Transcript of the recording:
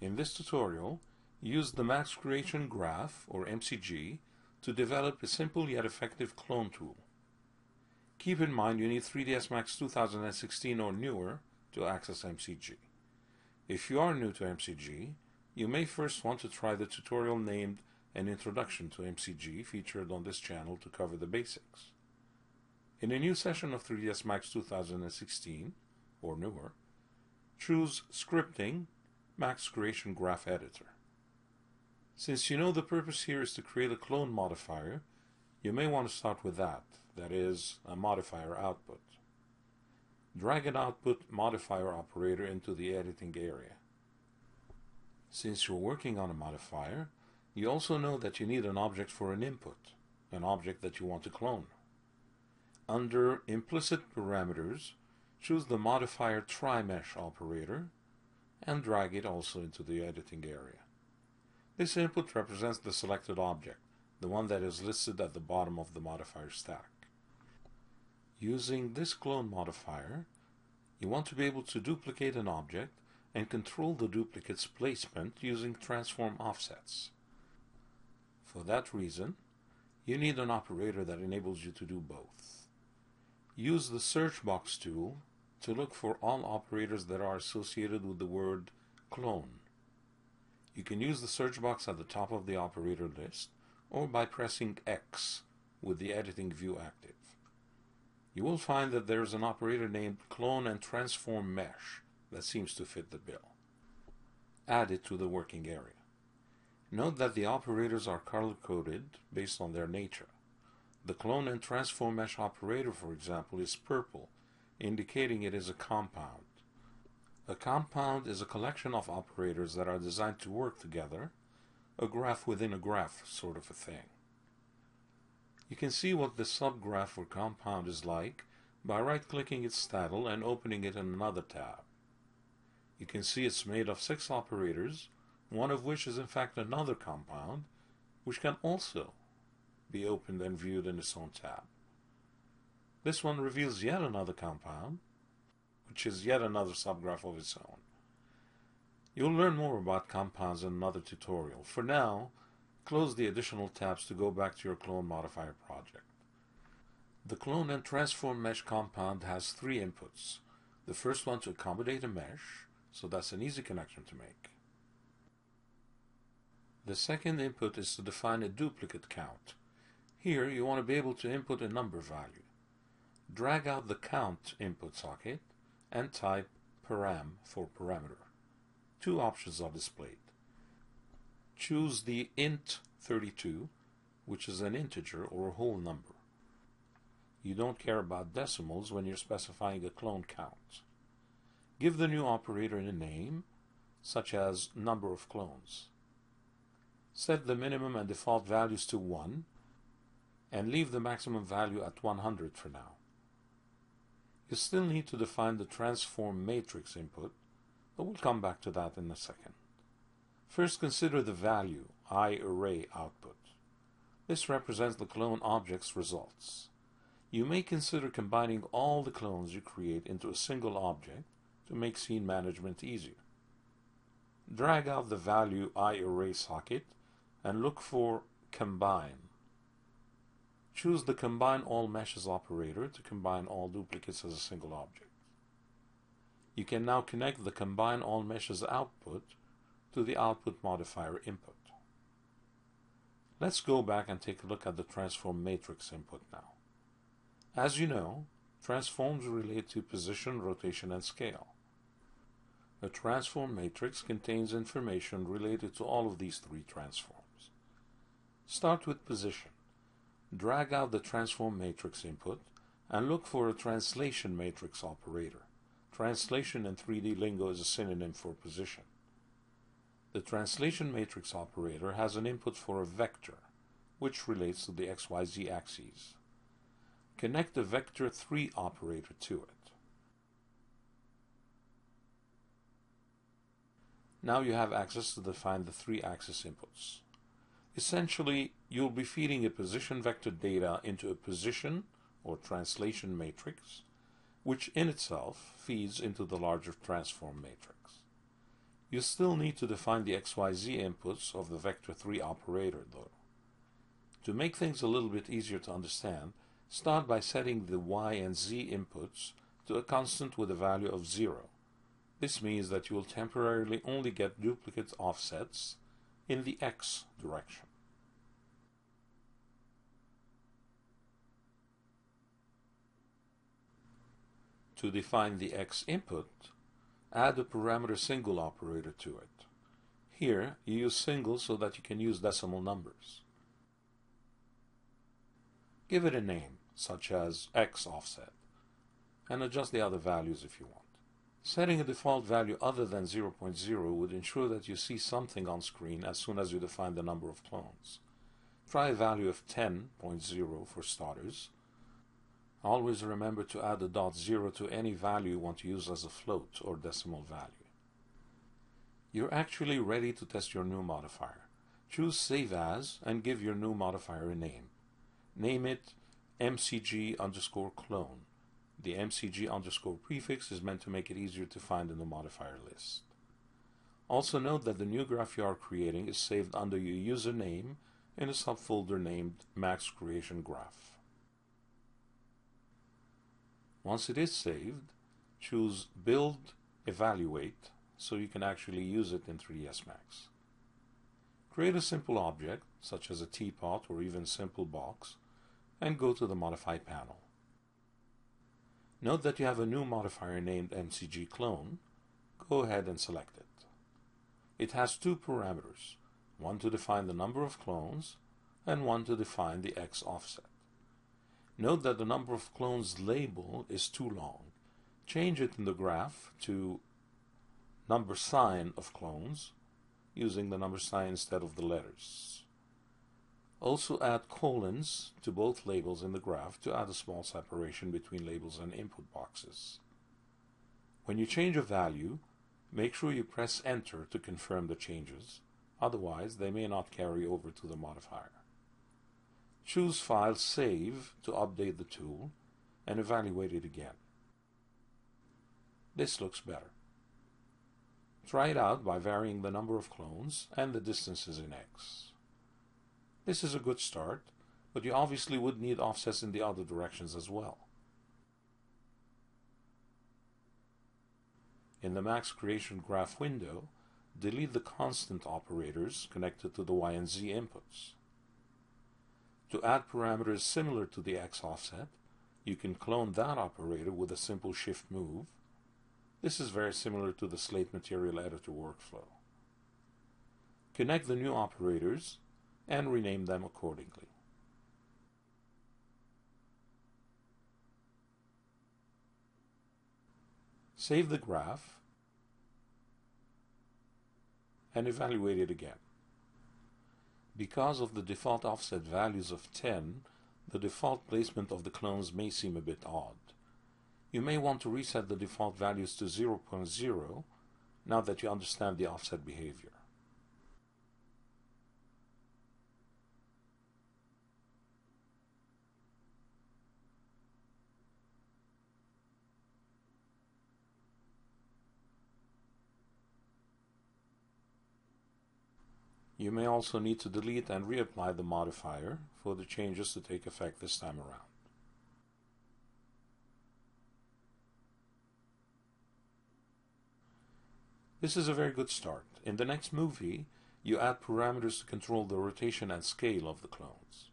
In this tutorial, use the Max Creation Graph, or MCG, to develop a simple yet effective clone tool. Keep in mind you need 3ds Max 2016 or newer to access MCG. If you are new to MCG, you may first want to try the tutorial named An Introduction to MCG featured on this channel to cover the basics. In a new session of 3ds Max 2016, or newer, choose Scripting Max Creation Graph Editor. Since you know the purpose here is to create a clone modifier, you may want to start with that, that is, a modifier output. Drag an output modifier operator into the editing area. Since you're working on a modifier, you also know that you need an object for an input, an object that you want to clone. Under Implicit Parameters, choose the modifier TriMesh operator and drag it also into the editing area. This input represents the selected object, the one that is listed at the bottom of the modifier stack. Using this clone modifier, you want to be able to duplicate an object and control the duplicate's placement using transform offsets. For that reason, you need an operator that enables you to do both. Use the search box tool to look for all operators that are associated with the word clone. You can use the search box at the top of the operator list or by pressing X with the editing view active. You will find that there is an operator named clone and transform mesh that seems to fit the bill. Add it to the working area. Note that the operators are color-coded based on their nature. The clone and transform mesh operator, for example, is purple indicating it is a compound. A compound is a collection of operators that are designed to work together, a graph within a graph sort of a thing. You can see what the subgraph or compound is like by right-clicking its title and opening it in another tab. You can see it's made of six operators, one of which is in fact another compound, which can also be opened and viewed in its own tab. This one reveals yet another compound, which is yet another subgraph of its own. You'll learn more about compounds in another tutorial. For now, close the additional tabs to go back to your clone modifier project. The clone and transform mesh compound has three inputs. The first one to accommodate a mesh, so that's an easy connection to make. The second input is to define a duplicate count. Here you want to be able to input a number value drag out the count input socket and type param for parameter. Two options are displayed. Choose the int32, which is an integer or a whole number. You don't care about decimals when you're specifying a clone count. Give the new operator a name, such as number of clones. Set the minimum and default values to 1, and leave the maximum value at 100 for now. You still need to define the transform matrix input, but we'll come back to that in a second. First consider the value, iArray output. This represents the clone object's results. You may consider combining all the clones you create into a single object to make scene management easier. Drag out the value iArray socket and look for Combine Choose the Combine All Meshes operator to combine all duplicates as a single object. You can now connect the Combine All Meshes output to the output modifier input. Let's go back and take a look at the transform matrix input now. As you know, transforms relate to position, rotation, and scale. The transform matrix contains information related to all of these three transforms. Start with position drag out the transform matrix input and look for a translation matrix operator. Translation in 3D lingo is a synonym for position. The translation matrix operator has an input for a vector, which relates to the XYZ axes. Connect the vector 3 operator to it. Now you have access to define the three axis inputs. Essentially, you'll be feeding a position vector data into a position or translation matrix, which in itself feeds into the larger transform matrix. You still need to define the XYZ inputs of the vector 3 operator though. To make things a little bit easier to understand, start by setting the Y and Z inputs to a constant with a value of 0. This means that you will temporarily only get duplicate offsets in the X direction. To define the X input, add a parameter single operator to it. Here, you use single so that you can use decimal numbers. Give it a name, such as X offset, and adjust the other values if you want. Setting a default value other than 0.0 would ensure that you see something on screen as soon as you define the number of clones. Try a value of 10.0 for starters. Always remember to add a dot zero to any value you want to use as a float or decimal value. You're actually ready to test your new modifier. Choose Save As and give your new modifier a name. Name it mcg underscore clone. The mcg underscore prefix is meant to make it easier to find in the modifier list. Also note that the new graph you are creating is saved under your username in a subfolder named Max Creation Graph. Once it is saved, choose Build Evaluate so you can actually use it in 3ds Max. Create a simple object, such as a teapot or even simple box, and go to the Modify panel. Note that you have a new modifier named MCG clone. Go ahead and select it. It has two parameters, one to define the number of clones and one to define the X offset. Note that the number of clones label is too long. Change it in the graph to number sign of clones using the number sign instead of the letters. Also add colons to both labels in the graph to add a small separation between labels and input boxes. When you change a value, make sure you press enter to confirm the changes, otherwise they may not carry over to the modifier. Choose File Save to update the tool and evaluate it again. This looks better. Try it out by varying the number of clones and the distances in X. This is a good start, but you obviously would need offsets in the other directions as well. In the max creation graph window, delete the constant operators connected to the Y and Z inputs. To add parameters similar to the X offset, you can clone that operator with a simple shift move. This is very similar to the Slate Material Editor workflow. Connect the new operators and rename them accordingly. Save the graph and evaluate it again. Because of the default offset values of 10, the default placement of the clones may seem a bit odd. You may want to reset the default values to 0.0 now that you understand the offset behavior. You may also need to delete and reapply the modifier for the changes to take effect this time around. This is a very good start. In the next movie, you add parameters to control the rotation and scale of the clones.